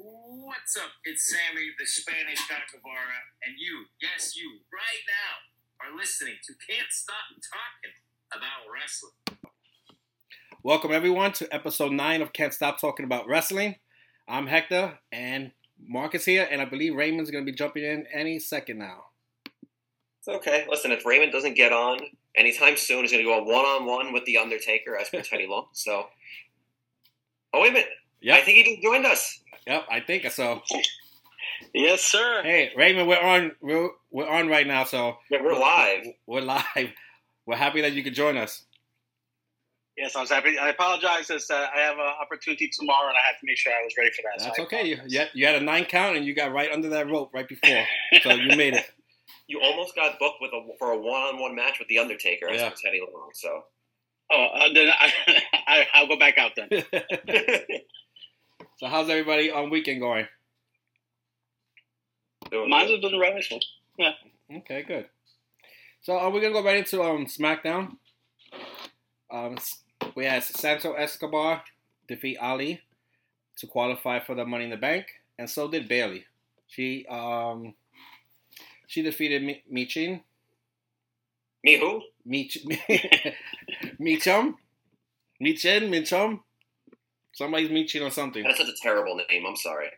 What's up? It's Sammy, the Spanish Don Guevara, and you, yes, you, right now, are listening to Can't Stop Talking About Wrestling. Welcome everyone to episode nine of Can't Stop Talking About Wrestling. I'm Hector, and Mark is here, and I believe Raymond's going to be jumping in any second now. It's okay. Listen, if Raymond doesn't get on anytime soon, he's going to go one on one with the Undertaker as per Teddy Long. So, oh wait a minute, Yeah, I think he just joined us. yep, I think so. Yes, sir. Hey, Raymond, we're on. We're we're on right now, so Yeah, we're live. We're live. We're happy that you could join us. Yes, I was happy. I apologize. As, uh, I have an opportunity tomorrow, and I had to make sure I was ready for that. That's I okay. You, you, had, you had a nine count, and you got right under that rope right before, so you made it. You almost got booked with a for a one on one match with the Undertaker as Yeah. per Teddy Long. So, Oh, uh, then I, I, I'll go back out then. So how's everybody on weekend going? Doing Mine's good. doing right. So. Okay, good. So are we're gonna go right into um SmackDown. Um, we had Santos Escobar defeat Ali to qualify for the Money in the Bank, and so did Bayley. She um she defeated Mi- Michin me who? Mich Michum Michin Michum. Somebody's Michin or something. That's such a terrible name. I'm sorry.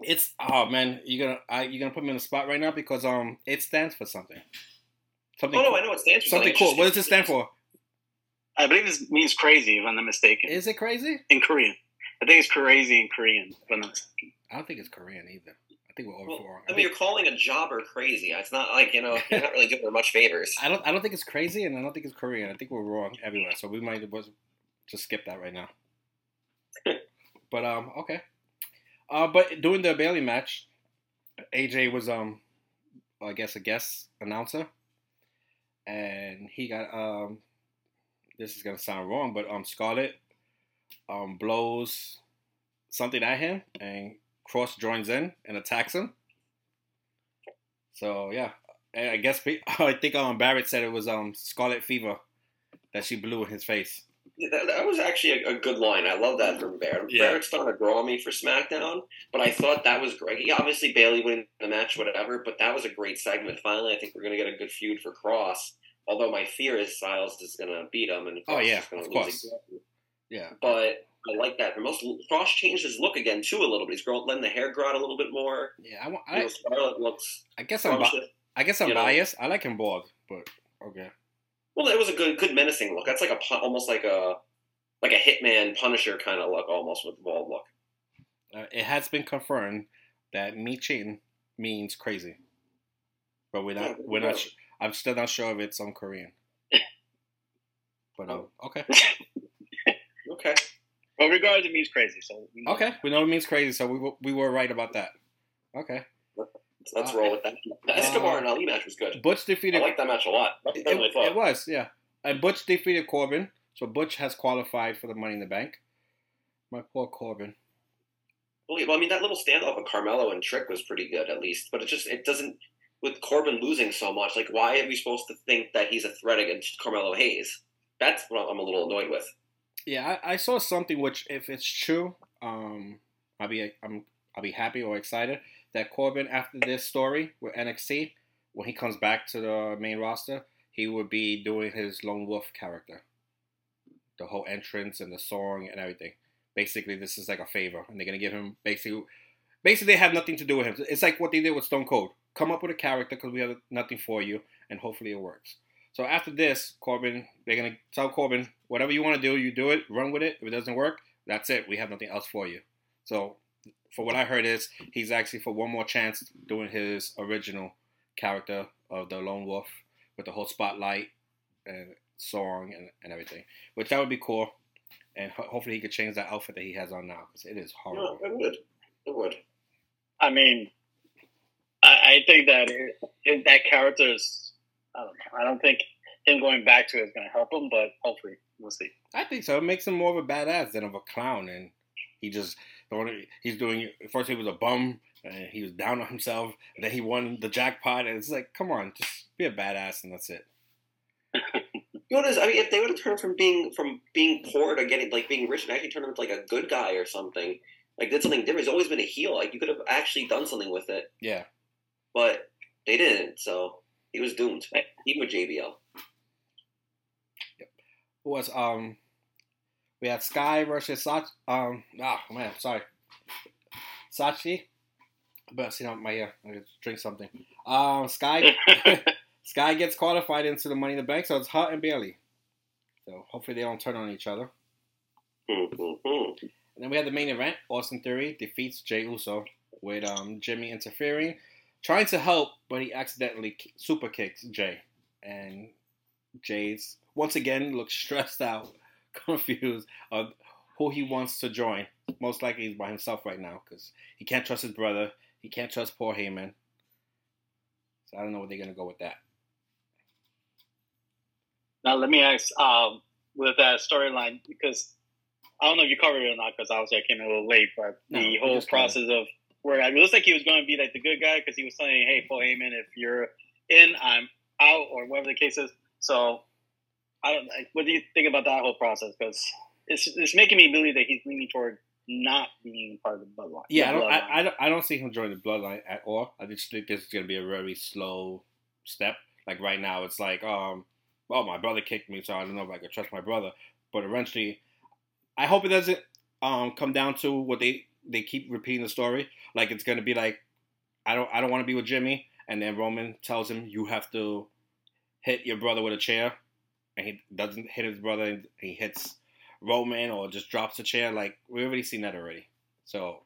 It's oh man, you gonna I, you gonna put me on the spot right now because um it stands for something. Something. Oh no, cool. I know it stands for Something cool. What does it stand for? I believe this means crazy, if I'm not mistaken. Is it crazy? in Korean. I think it's crazy in Korean, if I'm not mistaken. I don't think it's Korean either. I think we're over Well, for. I mean, you're calling a jobber crazy. It's not like you know you're not really doing her much favors. I don't. I don't think it's crazy, and I don't think it's Korean. I think we're wrong everywhere. So we might just skip that right now. But um, okay. Uh, but during the Bayley match, AJ was um, I guess a guest announcer, and he got um, this is gonna sound wrong, but um, Scarlett um blows something at him, and Kross joins in and attacks him. So yeah, I guess I think um Barrett said it was um Scarlet Fever that she blew in his face. That, that was actually a, a good line. I love that from Barrett. Yeah. Barrett's starting to grow on me for SmackDown, but I thought that was great. He obviously Bayley winning the match, whatever, but that was a great segment. Finally, I think we're going to get a good feud for Kross. Although my fear is Styles is going to beat him, and Oh, yeah, is going of course. again. Yeah, But I like that. For most Kross changed his look again too a little bit. He's growing, letting the hair grow out a little bit more. yeah. I, wa- You know, I, looks I guess I'm bi- I guess I'm you know. biased. I like him bald, but okay. Well, it was a good, good menacing look. That's like a almost like a like a hitman Punisher kind of look, almost with the bald look. Uh, it has been confirmed that Michin means crazy, but we're not. We're not. su- I'm still not sure if it's on Korean. But um, okay, Okay. Well, regardless, it means crazy. So okay. We know it means crazy, so we were, we were right about that. Okay. So let's Uh, roll with that. The Escobar and Ali match was good. Butch defeated. I like that match a lot. It, thought. it was, yeah. And Butch defeated Corbin, so Butch has qualified for the Money in the Bank. My poor Corbin. Well, I mean, that little standoff with Carmelo and Trick was pretty good, at least. But it just it doesn't. With Corbin losing so much, like, why are we supposed to think that he's a threat against Carmelo Hayes? That's what I'm a little annoyed with. Yeah, I, I saw something which, if it's true, um, I'll be I'm I'll be happy or excited that Corbin after this story with NXT, when he comes back to the main roster, he would be doing his lone wolf character, the whole entrance and the song and everything. Basically, this is like a favor, and they're gonna give him basically, basically they have nothing to do with him. It's like what they did with Stone Cold. Come up with a character because we have nothing for you, and hopefully it works. So after this, Corbin, they're gonna tell Corbin, whatever you want to do, you do it, run with it. If it doesn't work, that's it. We have nothing else for you. So, for what I heard is he's actually for one more chance doing his original character of the lone wolf with the whole spotlight and song and, and everything, which that would be cool. And ho- hopefully he could change that outfit that he has on now because it is No, horrible. it would. It would. I mean, I, I think that it, it, that character is. I don't know. I don't think him going back to it is going to help him, but hopefully we'll see. I think so. It makes him more of a badass than of a clown, and he just he's doing. First, he was a bum, and he was down on himself. And then he won the jackpot, and it's like, come on, just be a badass, and that's it. You know what is? I mean, if they would have turned from being from being poor to getting like being rich and actually turned him into like a good guy or something, like did something different. He's always been a heel. Like you could have actually done something with it, Yeah. but they didn't. So he was doomed. Even with JBL. Who was um we had Sky versus Sach um ah man, sorry. Shotzi. But see my ear. I gotta drink something. Um Sky Sky gets qualified into the Money in the Bank, so it's Hut and Bayley. So hopefully they don't turn on each other. Mm-hmm. And then we have the main event. Austin Theory defeats Jey Uso with um, Jimmy interfering, trying to help, but he accidentally super kicks Jey. And Jey's once again looks stressed out, confused of who he wants to join. Most likely he's by himself right now because he can't trust his brother. He can't trust poor Heyman. So I don't know where they're gonna go with that. Now let me ask um, with that storyline because I don't know if you covered it or not because obviously I came in a little late, but No, the whole process of where I mean, it looks like he was going to be like the good guy because he was saying, "Hey, Paul Heyman, if you're in, I'm out," or whatever the case is. So I don't. Like, what do you think about that whole process? Because it's it's making me believe that he's leaning toward not being part of the bloodline. Yeah, I don't, bloodline. I, I, don't, I don't see him joining the bloodline at all. I just think this is going to be a very slow step. Like right now, it's like, um, well, my brother kicked me, so I don't know if I can trust my brother. But eventually, I hope it doesn't um, come down to what they they keep repeating the story. Like it's going to be like, I don't I don't want to be with Jimmy, and then Roman tells him you have to hit your brother with a chair, and he doesn't hit his brother, and he hits Roman or just drops the chair. Like we've already seen that already. So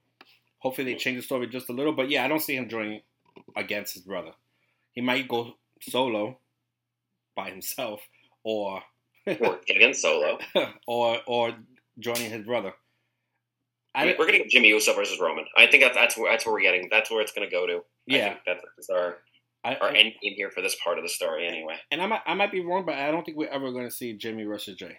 hopefully they change the story just a little. But yeah, I don't see him joining against his brother. He might go solo by himself, or Or against Solo. or or joining his brother. I mean, we're getting Jimmy Uso versus Roman. I think that's that's where that's where we're getting. That's where it's going to go to. I yeah, think that's, that's our I, our I- end game here for this part of the story. Anyway, and I might I might be wrong, but I don't think we're ever going to see Jimmy versus Jey.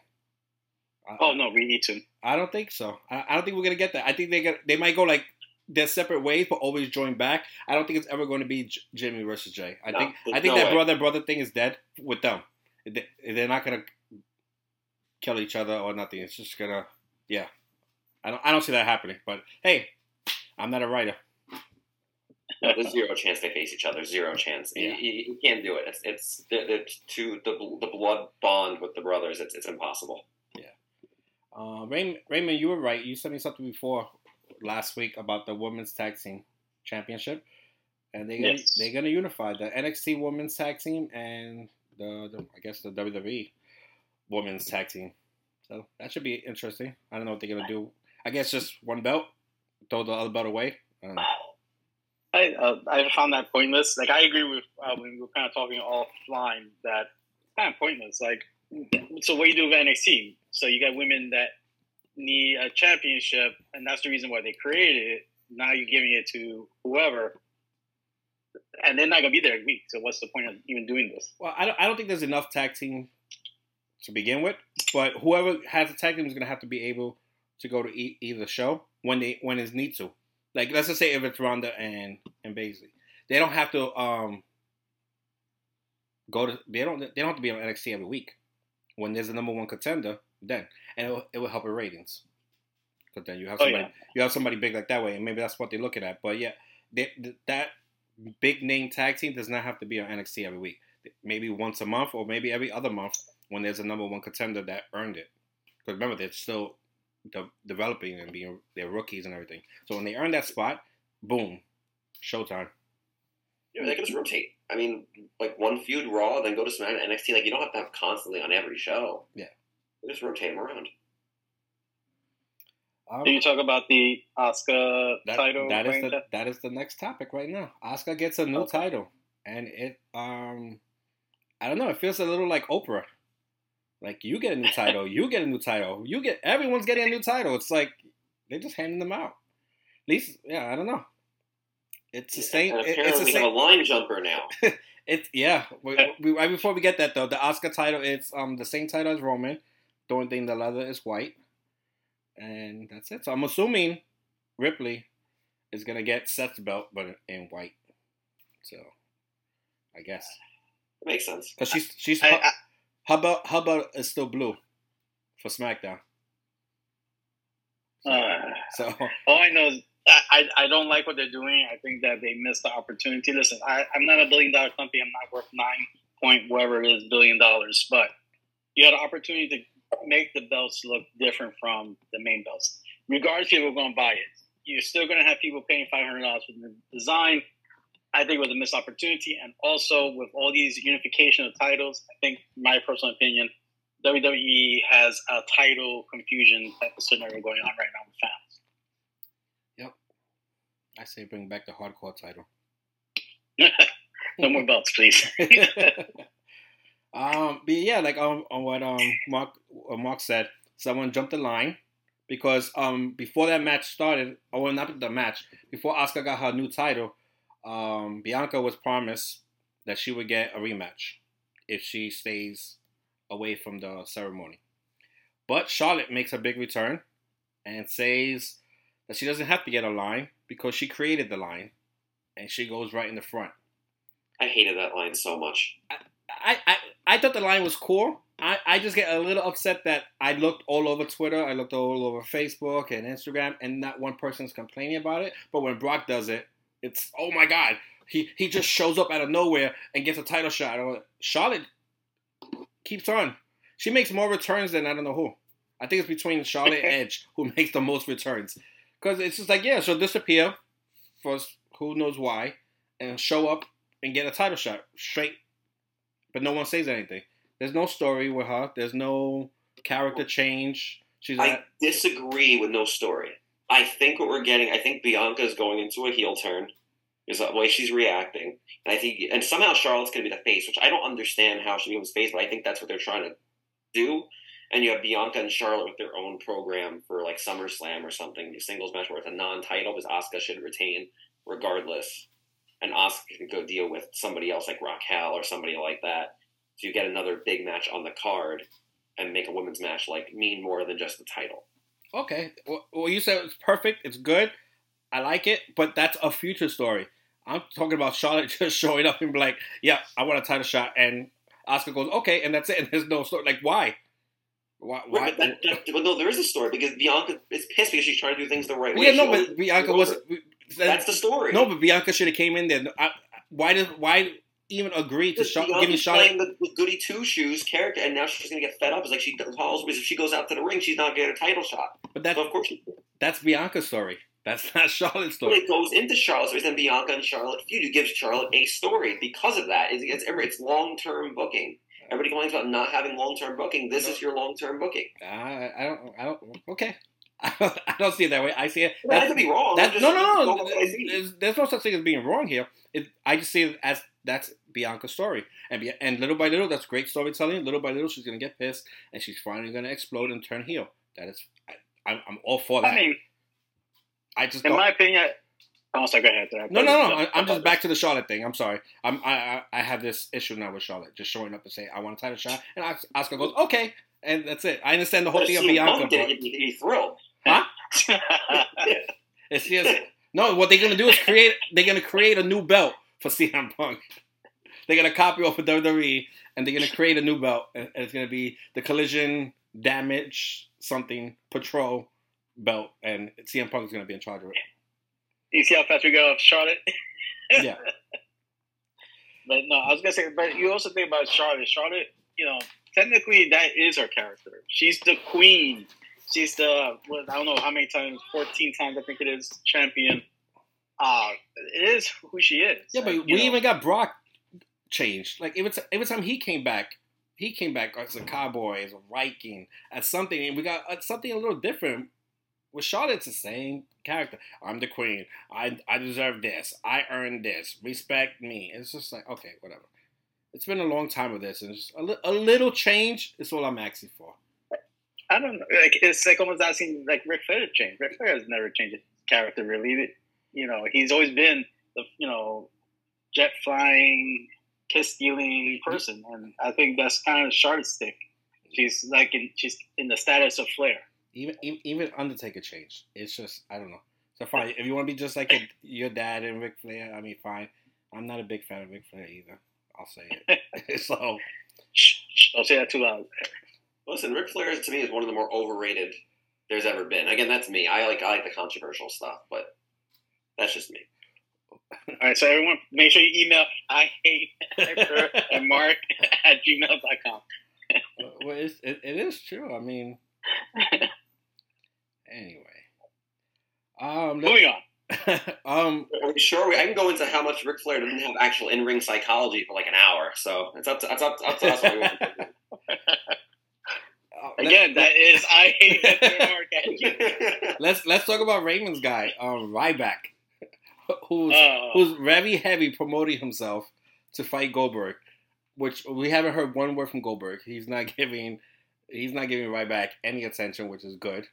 I, Oh no, we need to. I don't think so. I, I don't think we're gonna get that. I think they get they might go like their separate ways, but always join back. I don't think it's ever going to be J- Jimmy versus Jey. I No, think I think no that way. brother brother thing is dead with them. They- They're not gonna kill each other or nothing. It's just gonna yeah. I don't I don't see that happening. But hey, I'm not a writer. There's zero chance they face each other. Zero chance. You- Yeah. You can't do it. It's it's the, the two the the blood bond with the brothers. It's it's impossible. Yeah. Uh, Raymond, Raymond, you were right. You sent me something before last week about the women's tag team championship, and they yes. they're gonna unify the NXT women's tag team and the, the I guess the WWE women's tag team. So that should be interesting. I don't know what they're gonna do. I guess just one belt, throw the other belt away. I don't know. I uh, I found that pointless. Like I agree with uh, when we were kind of talking offline that it's kind of pointless. Like, so what you do with NXT? So you got women that need a championship, and that's the reason why they created it. Now you're giving it to whoever, and they're not gonna be there every week. So what's the point of even doing this? Well, I don't, I don't think there's enough tag team to begin with, but whoever has a tag team is gonna have to be able to go to e- either show when they when it's need to. Like let's just say if it's Ronda and and Baszler, they don't have to um go to they don't they don't have to be on NXT every week. When there's a number one contender, then and it will, it will help with ratings. Because then you have Oh, somebody yeah. you have somebody big like that way, and maybe that's what they're looking at. But yeah, they, th- that big name tag team does not have to be on NXT every week. Maybe once a month, or maybe every other month when there's a number one contender that earned it. Because remember, they're still de- developing and being they're rookies and everything. So when they earn that spot, boom, showtime. Yeah, they can just rotate. I mean, like one feud Raw, then go to SmackDown, NXT. Like you don't have to have constantly on every show. Yeah. You just rotate them around. Um, Can you talk about the Asuka that, title? that is the test? that is the next topic right now. Asuka gets a new Okay. title, and it um, I don't know. It feels a little like Oprah. Like you get a new title, you get a new title, you get everyone's getting a new title. It's like they're just handing them out. At least, yeah, I don't know. It's the same. And apparently it's the we same. have a line jumper now. It's yeah. We, we, right before we get that though, the Asuka title it's um the same title as Roman. The only thing the leather is white, and that's it. So I'm assuming Ripley is gonna get Seth's belt, but in white. So I guess It makes sense. because she's she's I, I, her about her belt is still blue for SmackDown. So, uh, So All I know is I, I, I don't like what they're doing. I think that they missed the opportunity. Listen, I, I'm not a billion dollar company. I'm not worth nine point whatever it is billion dollars, but you had an opportunity to make the belts look different from the main belts. Regardless people are going to buy it, you're still going to have people paying five hundred dollars for the design. I think it was a missed opportunity, and also with all these unification of titles, I think my personal opinion, WWE has a title confusion type of scenario going on right now with fans. Yep. I say bring back the hardcore title. no more belts, please. um, but yeah, like um, on what um Mark uh, Mark said, someone jumped the line because um before that match started, or well, not the match, before Asuka got her new title, um Bianca was promised that she would get a rematch if she stays away from the ceremony. But Charlotte makes a big return and says that she doesn't have to get a line because she created the line and she goes right in the front. I hated that line so much. I, I, I thought the line was cool. I, I just get a little upset that I looked all over Twitter, I looked all over Facebook and Instagram, and not one person's complaining about it. But when Brock does it, it's oh my god, he he just shows up out of nowhere and gets a title shot. Charlotte keeps on. She makes more returns than I don't know who. I think it's between Charlotte and Edge who makes the most returns. Because it's just like, yeah, she'll disappear for who knows why and show up and get a title shot straight. But no one says anything. There's no story with her. There's no character change. She's I not, disagree with no story. I think what we're getting, I think Bianca is going into a heel turn. Is the way she's reacting, and I think, and somehow Charlotte's going to be the face, which I don't understand how she becomes face, but I think that's what they're trying to do. And you have Bianca and Charlotte with their own program for like SummerSlam or something, a singles match where it's a non-title, because Asuka should retain regardless, and Asuka can go deal with somebody else like Raquel or somebody like that. So you get another big match on the card and make a women's match like mean more than just the title. Okay. Well, you said it's perfect. It's good. I like it. But that's a future story. I'm talking about Charlotte just showing up and be like, yeah, I want a title shot. And Asuka goes, okay. And that's it. And there's no story. Like, why? Why? why? Right, but, that, no, there is a story because Bianca is pissed because she's trying to do things the right way. yeah, She no, but Bianca was. That's the story. No, but Bianca should have came in there. I, why did why even agree to Char- Bianca's giving Charlotte? playing the, goody two shoes character, and now she's gonna get fed up. It's like she calls if she goes out to the ring, she's not getting a title shot. But that So of course, that's Bianca's story. That's not Charlotte's story. it goes into Charlotte's story. Then Bianca and Charlotte feud. You give Charlotte a story because of that. It's, it's, it's long term booking. Everybody complains about not having long term booking. This is your long term booking. I, I don't. I don't. Okay. I don't, I don't see it that way. I see it. That could be wrong. That, no, no, no. by what I see. There's, there's no such thing as being wrong here. It, I just see it as that's Bianca's story, and and little by little, that's great storytelling. Little by little, she's gonna get pissed, and she's finally gonna explode and turn heel. That is, I, I'm, I'm all for that. I mean, I just in my opinion, oh, sorry, go ahead. no, no, no. I, I'm just back to the Charlotte thing. I'm sorry. I'm, I, I, I have this issue now with Charlotte, just showing up and saying I want to tie a title shot, and Os- Asuka goes okay, and that's it. I understand the whole But thing of Bianca, did but it, you'd be, you'd it's just no. What they're gonna do is create. They're gonna create a new belt for CM Punk. They're gonna copy off of WWE, and they're gonna create a new belt, and it's gonna be the Collision Damage something Patrol belt, and CM Punk is gonna be in charge of it. you see how fast we got off Charlotte? Yeah. But no, I was gonna say, but you also think about Charlotte. Charlotte, you know, technically that is her character. She's the queen. She's the what, I don't know how many times, fourteen times I think it is champion. Uh it is who she is. Yeah, but Like, we know, even got Brock changed. Like every, t- every time he came back, he came back as a cowboy, as a Viking, as something, and we got uh, something a little different. With Charlotte, it's the same character. I'm the queen. I I deserve this. I earned this. Respect me. It's just like okay, whatever. It's been a long time with this, and just a, li- a little change is all I'm asking for. I don't know. Like it's like almost asking like Ric Flair to change. Ric Flair has never changed his character really. You know, he's always been the you know jet flying, kiss stealing person, and I think that's kind of Charlotte's stick. She's like in she's in the status of Flair. Even even, even Undertaker changed. It's just I don't know. So fine, if you want to be just like a, your dad and Ric Flair, I mean, fine. I'm not a big fan of Ric Flair either. I'll say it. so Shh, shh, don't say that too loud. Listen, Ric Flair to me is one of the more overrated there's ever been. Again, that's me. I like I like the controversial stuff, but that's just me. All right, so everyone, make sure you email I hate and Mark at gmail.com. well, it's, it, it is true. I mean, anyway. Um, let- Moving on. um, Are we sure? We, I can go into how much Ric Flair didn't have actual in ring psychology for like an hour, so it's up to it's up to, up to us. What we want to uh, let- Again, that is I hate Hector and Mark at gmail. let's let's talk about Raymond's guy, um, Ryback, who's Uh, who's very heavy promoting himself to fight Goldberg, which we haven't heard one word from Goldberg. He's not giving he's not giving Ryback any attention, which is good.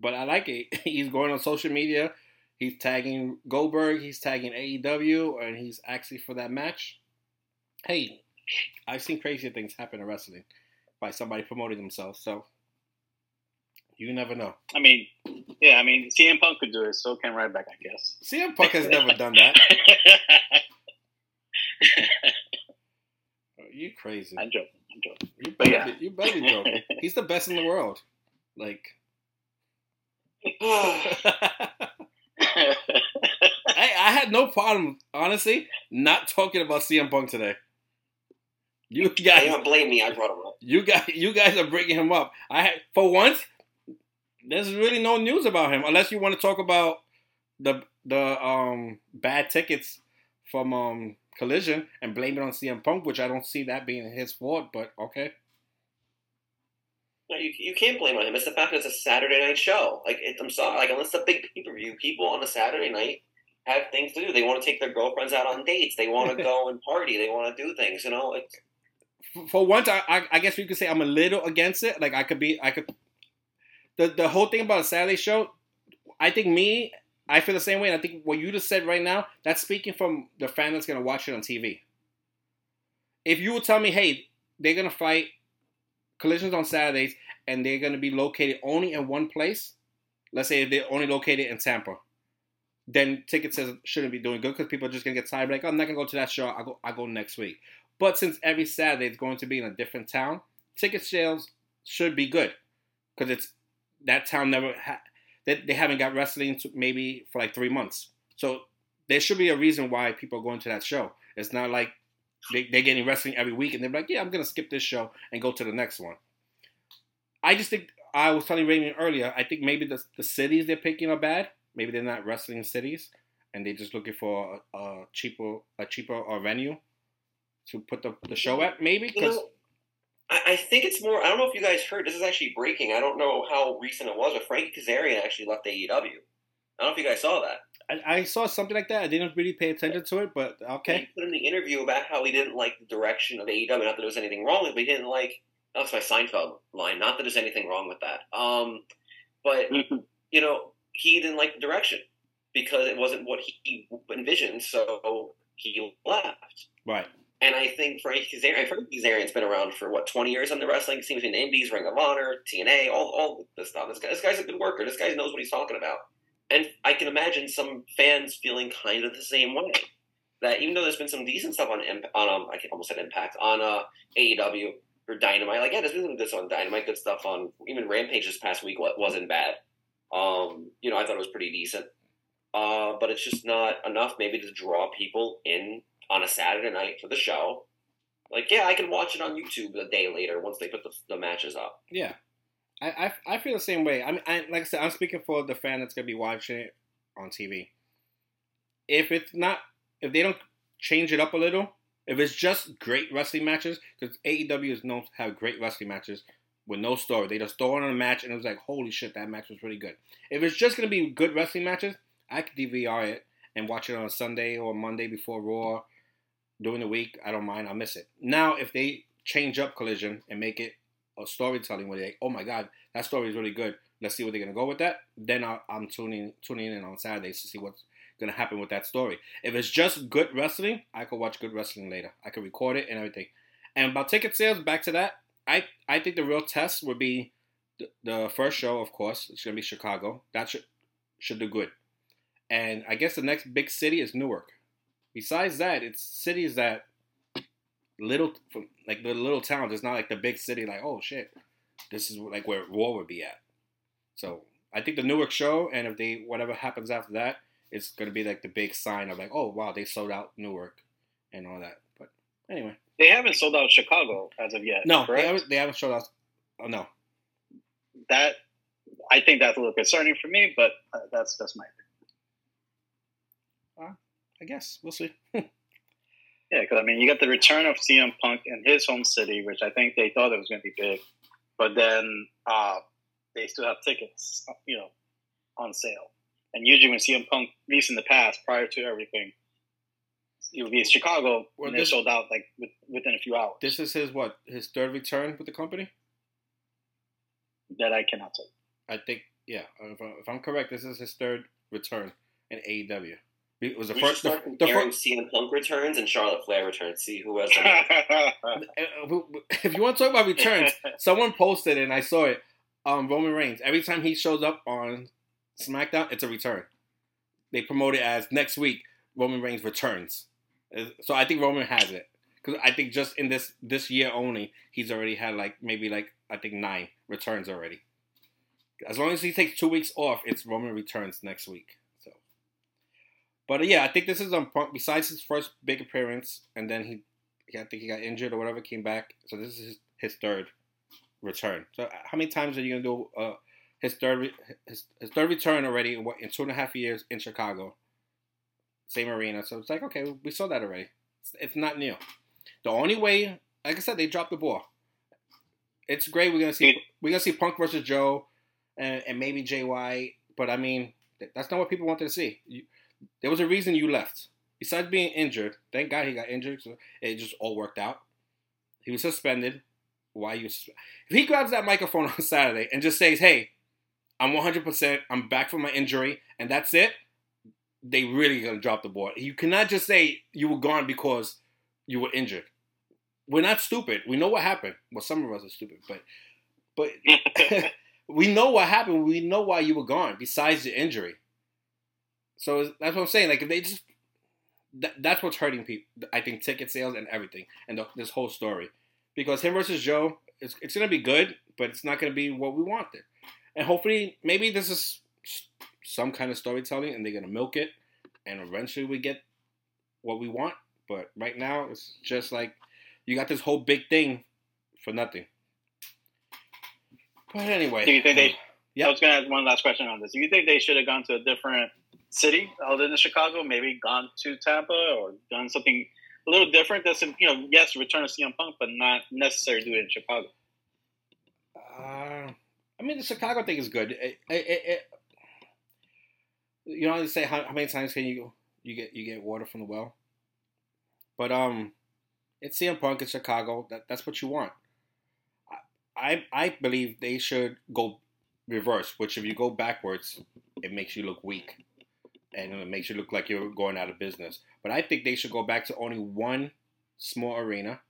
But I like it. He's going on social media. He's tagging Goldberg. He's tagging AEW, and he's actually for that match. Hey, I've seen crazier things happen in wrestling by somebody promoting themselves. So you never know. I mean, yeah, I mean, CM Punk could do it, so can Ryback, I guess. CM Punk has never done that. Are you crazy. I'm joking. I'm joking. You But better, yeah. be, you better be joking. He's the best in the world. Like, I, I had no problem, honestly, not talking about CM Punk today. You you guys, don't blame me. I brought him up. you guys, you guys are bringing him up. I had, for once, there's really no news about him unless you want to talk about the the um bad tickets from um Collision and blame it on CM Punk, which I don't see that being his fault. But okay. No, you, you can't blame on him. It's the fact that it's a Saturday night show. Like it, I'm sorry, like unless a big pay per view, people on a Saturday night have things to do. They want to take their girlfriends out on dates. They want to go and party. They want to do things. You know, it's, for once, I, I I guess you could say I'm a little against it. Like I could be, I could. The the whole thing about a Saturday show, I think me, I feel the same way. And I think what you just said right now, that's speaking from the fan that's gonna watch it on TV. If you would tell me, hey, they're gonna fight collisions on Saturdays and they're gonna be located only in one place, let's say if they're only located in Tampa, then ticket sales shouldn't be doing good because people are just gonna get tired. Like, oh, I'm not gonna go to that show. I go, I go next week. But since every Saturday is going to be in a different town, ticket sales should be good because it's that town never ha- they, they haven't got wrestling to maybe for like three months. So there should be a reason why people are going to that show. It's not like they, they're getting wrestling every week and they're like, yeah, I'm gonna skip this show and go to the next one. I just think I was telling Raymond earlier. I think maybe the the cities they're picking are bad. Maybe they're not wrestling cities and they're just looking for a, a cheaper a cheaper uh, venue to put the, the show at. Maybe because I, I think it's more. I don't know if you guys heard. This is actually breaking. I don't know how recent it was, but Frankie Kazarian actually left AEW. I don't know if you guys saw that. I, I saw something like that. I didn't really pay attention to it, but okay. He put in the interview about how he didn't like the direction of AEW. Not that there was anything wrong with it, but he didn't like. That's my Seinfeld line. Not that there's anything wrong with that. Um, but you know, he didn't like the direction because it wasn't what he envisioned. So he left. Right. And I think Frankie Kazarian, Frankie Kazarian's been around for what twenty years on the wrestling scene between the Indies, Ring of Honor, TNA, all all this stuff. This, guy, this guy's a good worker. This guy knows what he's talking about. And I can imagine some fans feeling kind of the same way. That even though there's been some decent stuff on on um, I almost said Impact on uh, AEW or Dynamite, like yeah, there's been some good stuff on Dynamite, good stuff on even Rampage this past week. Wasn't bad. Um, you know, I thought it was pretty decent. Uh, but it's just not enough maybe to draw people in on a Saturday night for the show. Like, yeah, I can watch it on YouTube a day later once they put the, the matches up. Yeah. I, I, I feel the same way. I mean, I, like I said, I'm speaking for the fan that's gonna be watching it on TV. If it's not, if they don't change it up a little, if it's just great wrestling matches, because AEW is known to have great wrestling matches with no story. They just throw on a match and it was like, holy shit, that match was really good. If it's just gonna be good wrestling matches, I could DVR it and watch it on a Sunday or Monday before Raw during the week. I don't mind. I'll miss it. Now, if they change up Collision and make it a storytelling where they, oh my god, that story is really good. Let's see where they're gonna go with that. Then i I'm tuning tuning in on Saturdays to see what's gonna happen with that story. If it's just good wrestling, I could watch good wrestling later. I could record it and everything. And about ticket sales, back to that, I I think the real test would be the, the first show, of course. It's gonna be Chicago. That should should do good. And I guess the next big city is Newark. Besides that, it's cities that little like the little towns. It's not like the big city. Like oh shit, this is like where war would be at. So I think the Newark show, and if they whatever happens after that, it's gonna be like the big sign of like, oh wow, they sold out Newark and all that. But anyway, They haven't sold out Chicago as of yet. no, they haven't, they haven't showed us. Oh no, that I think that's a little concerning for me, but uh, that's just my I guess we'll see. yeah. Because I mean, you got the return of CM Punk in his home city, which I think they thought it was going to be big, but then uh, they still have tickets, you know, on sale. And usually when CM Punk, at least in the past, prior to everything, it would be in Chicago Well, and they're sold out like with, within a few hours. This is his what his third return with the company. that I cannot tell. I think yeah. If, I, if I'm correct, this is his third return in AEW. It was the We first. The, the first CM Punk returns and Charlotte Flair returns. See who has the uh, if you want to talk about returns, someone posted and I saw it. Um, Roman Reigns. Every time he shows up on SmackDown, it's a return. They promote it as next week. Roman Reigns returns. Uh, So I think Roman has it because I think just in this this year only, he's already had like maybe like I think nine returns already. As long as he takes two weeks off, it's Roman returns next week. But uh, yeah, I think this is on Punk. Besides his first big appearance, and then he, I think he got injured or whatever, came back. So this is his, his third return. So uh, how many times are you gonna do uh, his third his, his third return already in, what, in two and a half years in Chicago? Same arena. So it's like okay, we saw that already. It's, it's not new. The only way, like I said, they dropped the ball. It's great. We're gonna see we're gonna see Punk versus Joe, and, and maybe Jay White. But I mean, that's not what people wanted to see. You, there was a reason you left. Besides being injured, thank God he got injured. So it just all worked out. He was suspended. Why you? If he grabs that microphone on Saturday and just says, "Hey, I'm 100. percent I'm back from my injury, and that's it," they really gonna drop the ball. You cannot just say you were gone because you were injured. We're not stupid. We know what happened. Well, some of us are stupid, but but we know what happened. We know why you were gone. Besides the injury, so that's what I'm saying. Like if they just that, that's what's hurting people. I think ticket sales and everything, and the, this whole story, because him versus Joe, it's it's gonna be good, but it's not gonna be what we wanted. And hopefully, maybe this is some kind of storytelling, and they're gonna milk it, and eventually we get what we want. But right now, it's just like you got this whole big thing for nothing. But anyway, Do you think they? Yep. I was going to ask one last question on this. Do you think they should have gone to a different city other than Chicago? Maybe gone to Tampa or done something a little different. That's you know, yes, return to CM Punk, but not necessarily do it in Chicago. Uh, I mean, the Chicago thing is good. It, it, it, you know, they say how, how many times can you you get you get water from the well? But um, it's CM Punk in Chicago. That that's what you want. I, I believe they should go reverse. Which if you go backwards, it makes you look weak, and it makes you look like you're going out of business. But I think they should go back to only one small arena,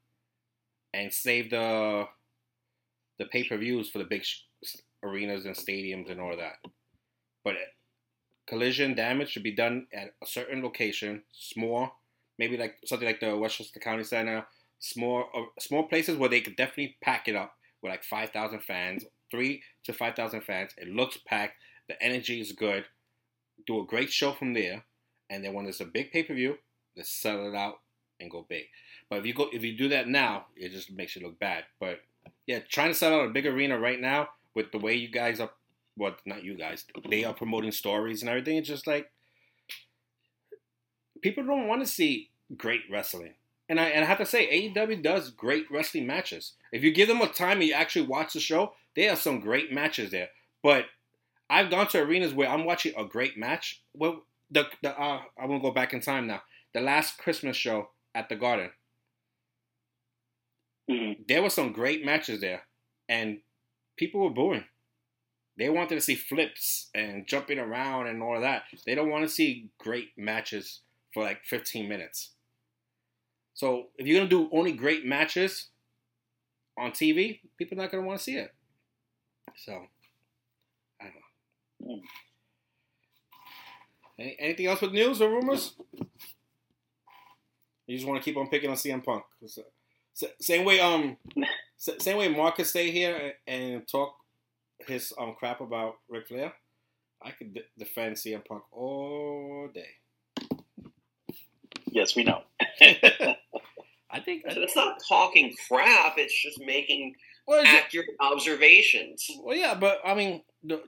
and save the the pay per views for the big sh- arenas and stadiums and all that. But collision damage should be done at a certain location, small, maybe like something like the Westchester County Center, small uh, small places where they could definitely pack it up with like five thousand fans, three to five thousand fans. It looks packed. The energy is good. Do a great show from there, and then when there's a big pay per view, let's sell it out and go big. But if you go if you do that now, it just makes you look bad. But yeah, trying to sell out a big arena right now with the way you guys are, well, not you guys, they are promoting stories and everything. It's just like people don't want to see great wrestling. And I and I have to say, AEW does great wrestling matches. If you give them a time and you actually watch the show, they have some great matches there. But I've gone to arenas where I'm watching a great match. Well, the, the uh, I'm gonna go back in time now. The last Christmas show at the Garden Mm-hmm. there were some great matches there, and people were booing. They wanted to see flips and jumping around and all of that. They don't want to see great matches for like 15 minutes. So if you're gonna do only great matches on TV, people are not gonna want to see it. So I don't know. Hmm. Any, anything else with news or rumors? You just want to keep on picking on CM Punk. It's, uh, same way, um, s- same way Mark could stay here and talk his um crap about Ric Flair, I could d- defend CM Punk all day. Yes, we know. I think. So it's not talking crap. It's just making well, it's- accurate observations. well, yeah, but I mean, the,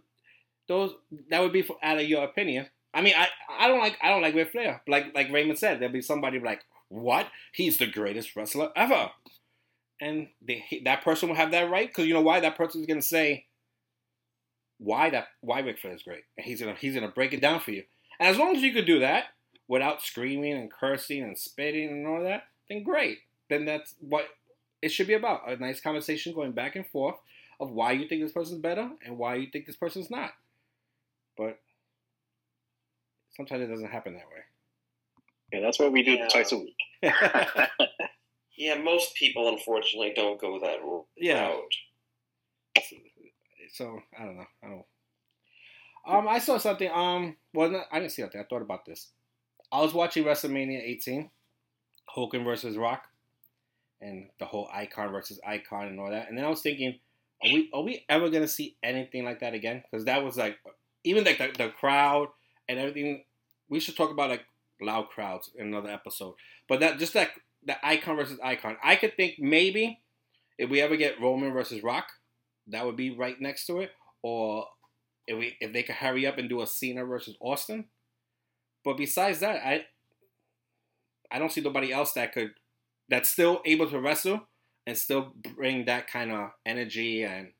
those that would be for, out of your opinion. I mean, I I don't like I don't like Ric Flair. Like like Raymond said, there'll be somebody like, what? He's the greatest wrestler ever, and they, he, that person will have that right because you know why? That person's gonna say why that why Ric Flair is great, and he's gonna he's gonna break it down for you. And as long as you could do that without screaming and cursing and spitting and all that, then great. Then that's what it should be about. A nice conversation going back and forth of why you think this person's better and why you think this person's not. But sometimes it doesn't happen that way. Yeah, that's what we do Yeah. twice a week. Yeah, most people unfortunately don't go that route. Yeah. so I don't know. I don't. Um, I saw something. Um, well, not, I didn't see something. I thought about this. I was watching WrestleMania 18, Hogan versus Rock, and the whole icon versus icon and all that. And then I was thinking, are we are we ever gonna see anything like that again? Because that was like, even like the, the crowd and everything. We should talk about like loud crowds in another episode. But that just like the icon versus icon. I could think maybe if we ever get Roman versus Rock, that would be right next to it. Or if we if they could hurry up and do a Cena versus Austin. But besides that, I I don't see nobody else that could that's still able to wrestle and still bring that kind of energy and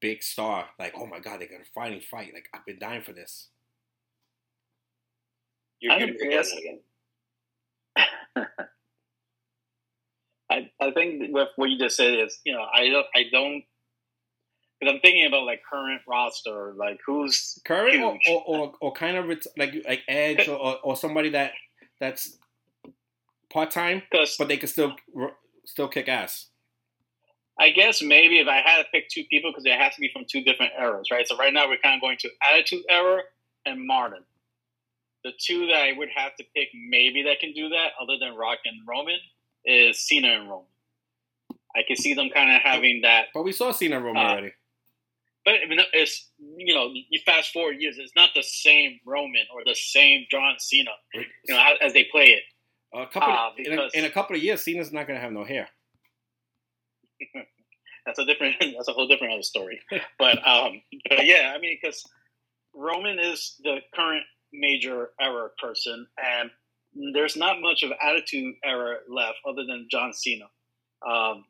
big star. Like, oh my god, they're gonna finally fight. Like I've been dying for this. You're, I you're don't- you're yes. getting it again. I, I think with what you just said is, you know, I don't, I don't, because I'm thinking about like current roster, like who's Current or, Huge. or, or, or kind of like like Edge or, or, or somebody that that's part time, but they can still still kick ass. I guess maybe if I had to pick two people, because it has to be from two different eras, right? So right now we're kind of going to Attitude Era and Martin. The two that I would have to pick, maybe that can do that, other than Rock and Roman, is Cena and Roman. I can see them kind of having that But we saw Cena and Roman Uh, already. But I mean, it's you know, you fast forward years, it's not the same Roman or the same John Cena, you know, as, they play it. A couple uh, in, a, in a couple of years, Cena's not gonna have no hair. That's a different, that's a whole different other story. But um, but yeah, I mean, because Roman is the current major error person, and there's not much of attitude era left other than John Cena. Um,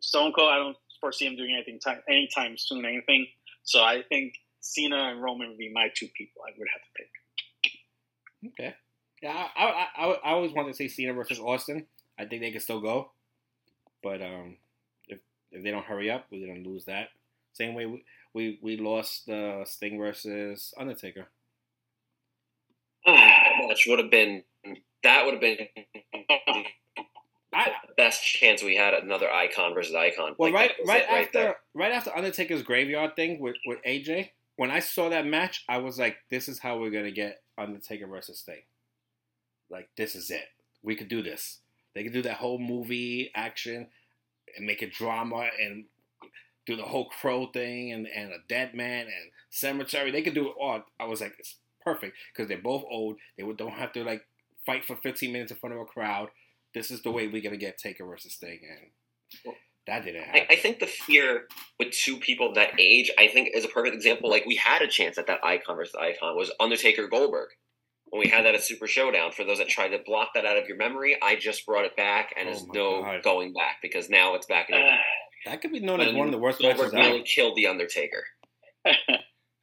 Stone Cold, I don't foresee him doing anything time, anytime soon, anything. So I think Cena and Roman would be my two people I would have to pick. Okay. Yeah, I I, I, I always wanted to say Cena versus Austin. I think they can still go, but um, if they don't hurry up, we're gonna lose that. Same way we we, we lost uh, Sting versus Undertaker. that match would have been that would have been I, the best chance we had at another icon versus icon. Well, Like, right, that was right after, there. right after Undertaker's graveyard thing with, with AJ, when I saw that match, I was like, "This is how we're gonna get Undertaker versus Sting. Like, this is it. We could do this. They could do that whole movie action and make it drama and do the whole crow thing and, and a dead man and cemetery. They could do it all. I was like, it's perfect because they're both old. They would, don't have to like fight for 15 minutes in front of a crowd. This is the way we're gonna get Taker versus Sting, and that didn't happen. I, I think the fear with two people of that age, I think, is a perfect example. Like we had a chance at that icon versus icon was Undertaker Goldberg when we had that at Super Showdown. For those that tried to block that out of your memory, I just brought it back, and Oh there's no God. going back because now it's back in. Uh, That could be known as one of the worst Goldberg matches ever. really killed the Undertaker. I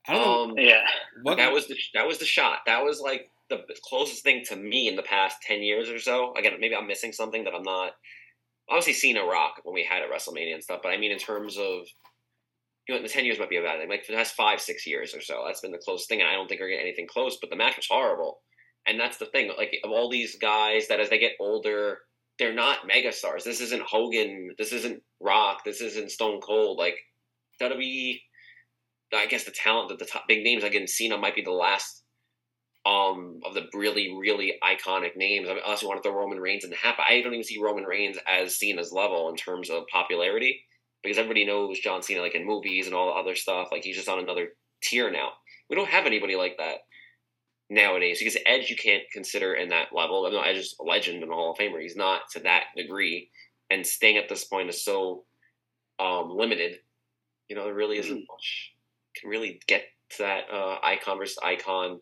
don't know Um, yeah, what that was the that was the shot. That was like the closest thing to me in the past ten years or so. Again, maybe I'm missing something that I'm not. Obviously, Cena Rock when we had at WrestleMania and stuff, but I mean in terms of you know the ten years might be a bad thing. Like for the past five six years or so, that's been the closest thing, and I don't think we're getting anything close. But the match was horrible, and that's the thing. Like of all these guys that as they get older, they're not megastars. This isn't Hogan. This isn't Rock. This isn't Stone Cold. Like WWE I guess the talent that the top big names again Cena might be the last um of the really really iconic names. I mean, unless you want to throw Roman Reigns in the hat, but I don't even see Roman Reigns as Cena's level in terms of popularity. Because everybody knows John Cena like in movies and all the other stuff. Like he's just on another tier now. We don't have anybody like that nowadays because Edge you can't consider in that level. I know Edge is a legend and a Hall of Famer. He's not to that degree, and Sting at this point is so um, limited. You know, there really isn't much can really get to that uh, icon versus icon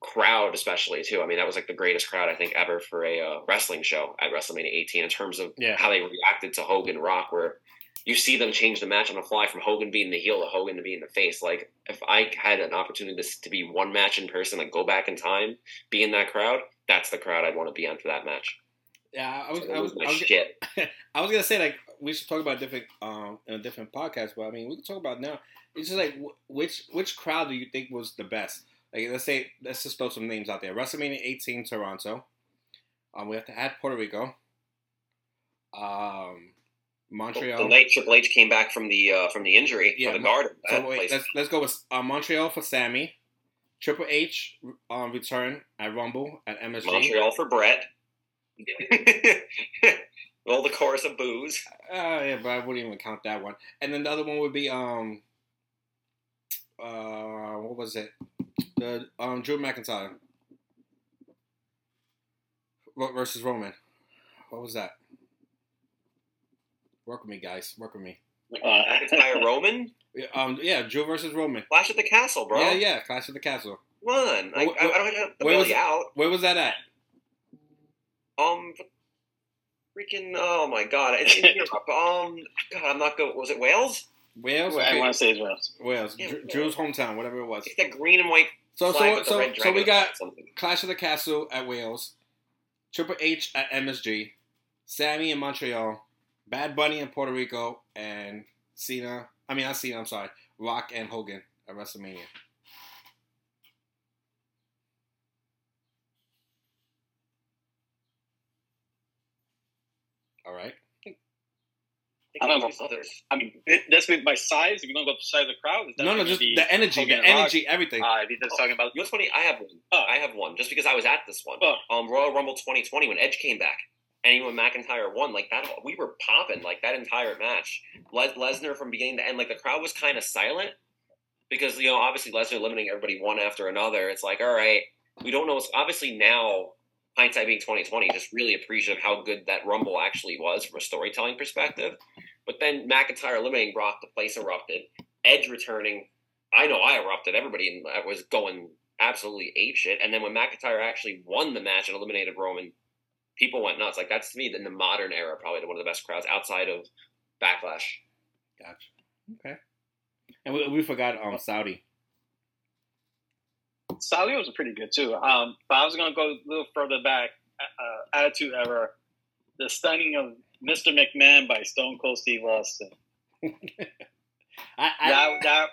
crowd, especially too. I mean, that was like the greatest crowd I think ever for a uh, wrestling show at WrestleMania 18 in terms of Yeah. how they reacted to Hogan Rock, where you see them change the match on the fly from Hogan being the heel to Hogan to being the face. Like if I had an opportunity to, to be one match in person, like go back in time, be in that crowd, that's the crowd I'd want to be on for that match. Yeah, I was, So I was, I was, shit. I was gonna say like we should talk about different um in a different podcast, but I mean we can talk about now. It's just like which which crowd do you think was the best? Like let's say let's just throw some names out there. WrestleMania 18 Toronto. Um, we have to add Puerto Rico. Um, Montreal. The night Triple H came back from the uh, from the injury Yeah, for the Garden. So wait, let's let's go with uh, Montreal for Sami. Triple H um, return at Rumble at MSG. Montreal for Brett. All the chorus of boos. Uh, yeah, but I wouldn't even count that one. And then the other one would be um, uh, what was it? The um, Drew McIntyre versus Roman. What was that? Work with me, guys. Work with me. Uh, McIntyre Roman. Yeah, Um, yeah, Drew versus Roman. Clash at the Castle, bro. Yeah, yeah, Clash of the Castle. Come on. I, Wh- I, I don't have to where was you it? out. Where was that at? Um, freaking. Oh my god. It's in Europe. Um, God, I'm not good. Was it Wales? Wales. I want to say it's Wales. Wales. Yeah, Drew- yeah. Drew's hometown, whatever it was. It's that green and white So flag so with the so red so we on it or got. Clash of the Castle at Wales, Triple H at MSG, Sami in Montreal, Bad Bunny in Puerto Rico, and Cena. I mean, not Cena. I'm sorry, Rock and Hogan at WrestleMania. All right. I don't know. others. I mean, that's with by size. If you don't go to the size of the crowd, No, no, just the energy, the Hogan Rock. energy, everything. Uh, if you're just talking about You know what's funny? I have one. Oh. I have one just because I was at this one. Oh. Um, Royal Rumble 2020 when Edge came back and when McIntyre won, like that, we were popping like that entire match. Les- Lesnar from beginning to end, like the crowd was kind of silent because you know obviously Lesnar eliminating everybody one after another. It's like all right, we don't know. Obviously now hindsight being 2020, just really appreciative how good that Rumble actually was from a storytelling perspective. But then McIntyre eliminating Brock, the place erupted. Edge returning, I know I erupted. Everybody I uh, was going absolutely ape shit. And then when McIntyre actually won the match and eliminated Roman, people went nuts. Like that's to me in the modern era probably one of the best crowds outside of Backlash. Gotcha. Okay. And we, we forgot um Saudi. Saudi was pretty good too. Um, but I was gonna go a little further back. Uh, Attitude Era, the stunning of Mr. McMahon by Stone Cold Steve Austin. I, I, that, that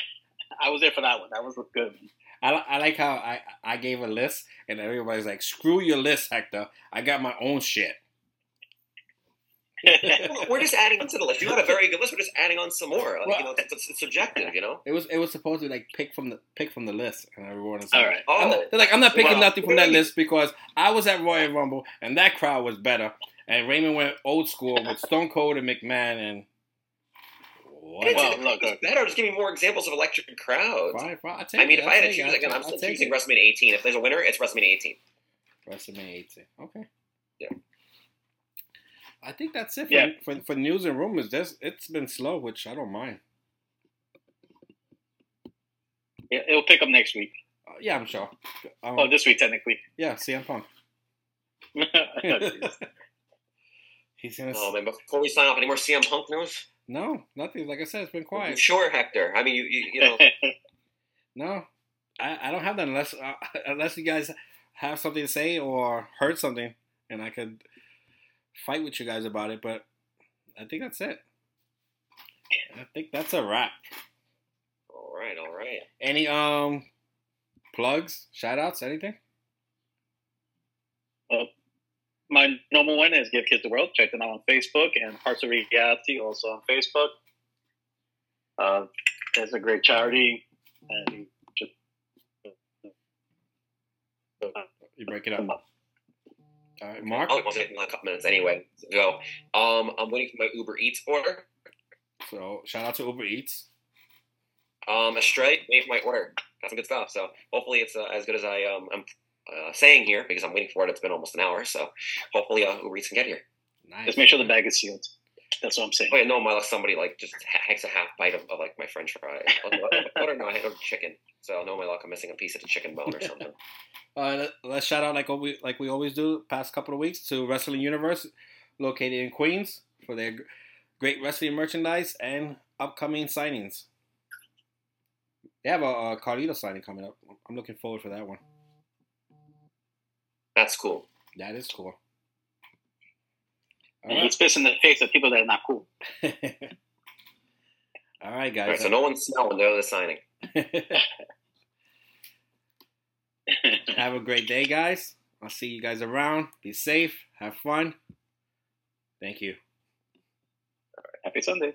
I was there for that one. That was a good. one. I, I like how I, I gave a list and everybody's like, screw your list, Hector. I got my own shit. We're just adding on to the list. You had a very good list. We're just adding on some more. Like, Well- you know, it's, it's subjective. You know. It was it was supposed to be like pick from the pick from the list, and everyone is All like, right. Oh, I'm not, they're like, I'm not picking Wow. nothing from that list because I was at Royal Rumble and that crowd was better, and Raymond went old school with Stone Cold and McMahon and. What? Well, look, look. better. Just give me more examples of electric crowds. Fine, fine, I'll take I mean, it, if I'll I had to take it, choose again, I'm still choosing it. WrestleMania 18. If there's a winner, it's WrestleMania 18. WrestleMania 18. Okay. Yeah. I think that's it for, Yeah. for, for news and rumors. There's, it's been slow, which I don't mind. Yeah, it'll pick up next week. Uh, yeah, I'm sure. Um, Oh, this week technically. yeah, CM Punk. He's gonna. Oh man! Before we sign off, any more CM Punk news? No, nothing. Like I said, it's been quiet. Sure, Hector. I mean, you you, you know. No, I, I don't have that unless uh, unless you guys have something to say or heard something, and I could fight with you guys about it. But I think that's it. I think that's a wrap. all right, all right. Any um plugs, shout outs, anything? My normal one is Give Kids the World. Check them out on Facebook and Hearts of Reality also on Facebook. Uh, it's a great charity. And just, You break it up. All right, Mark. I'll I'll take a couple minutes anyway to go. Um, I'm waiting for my Uber Eats order. So shout out to Uber Eats. Um, Astray, waiting for my order. Got some good stuff. So hopefully it's uh, as good as I um, am uh, saying here because I'm waiting for it. It's been almost an hour. So hopefully uh, Uber Eats can get here. Nice. Just make sure the bag is sealed. That's what I'm saying. Oh yeah, no, my luck somebody like just ha- takes a half bite of, of like my French fry. What or no, I had a chicken. So no, my luck, I'm missing a piece of the chicken bone or something. Uh, let- let's shout out like we like we always do past couple of weeks to Wrestling Universe, located in Queens, for their great wrestling merchandise and upcoming signings. They have a, a Carlito signing coming up. I'm looking forward for that one. That's cool. That is cool. All And right, he's pissed in the face of people that are not cool. all right, All right, guys. so no one's smelling. They're the signing. have a great day, guys. I'll see you guys around. Be safe. Have fun. Thank you. All right. Happy Sunday.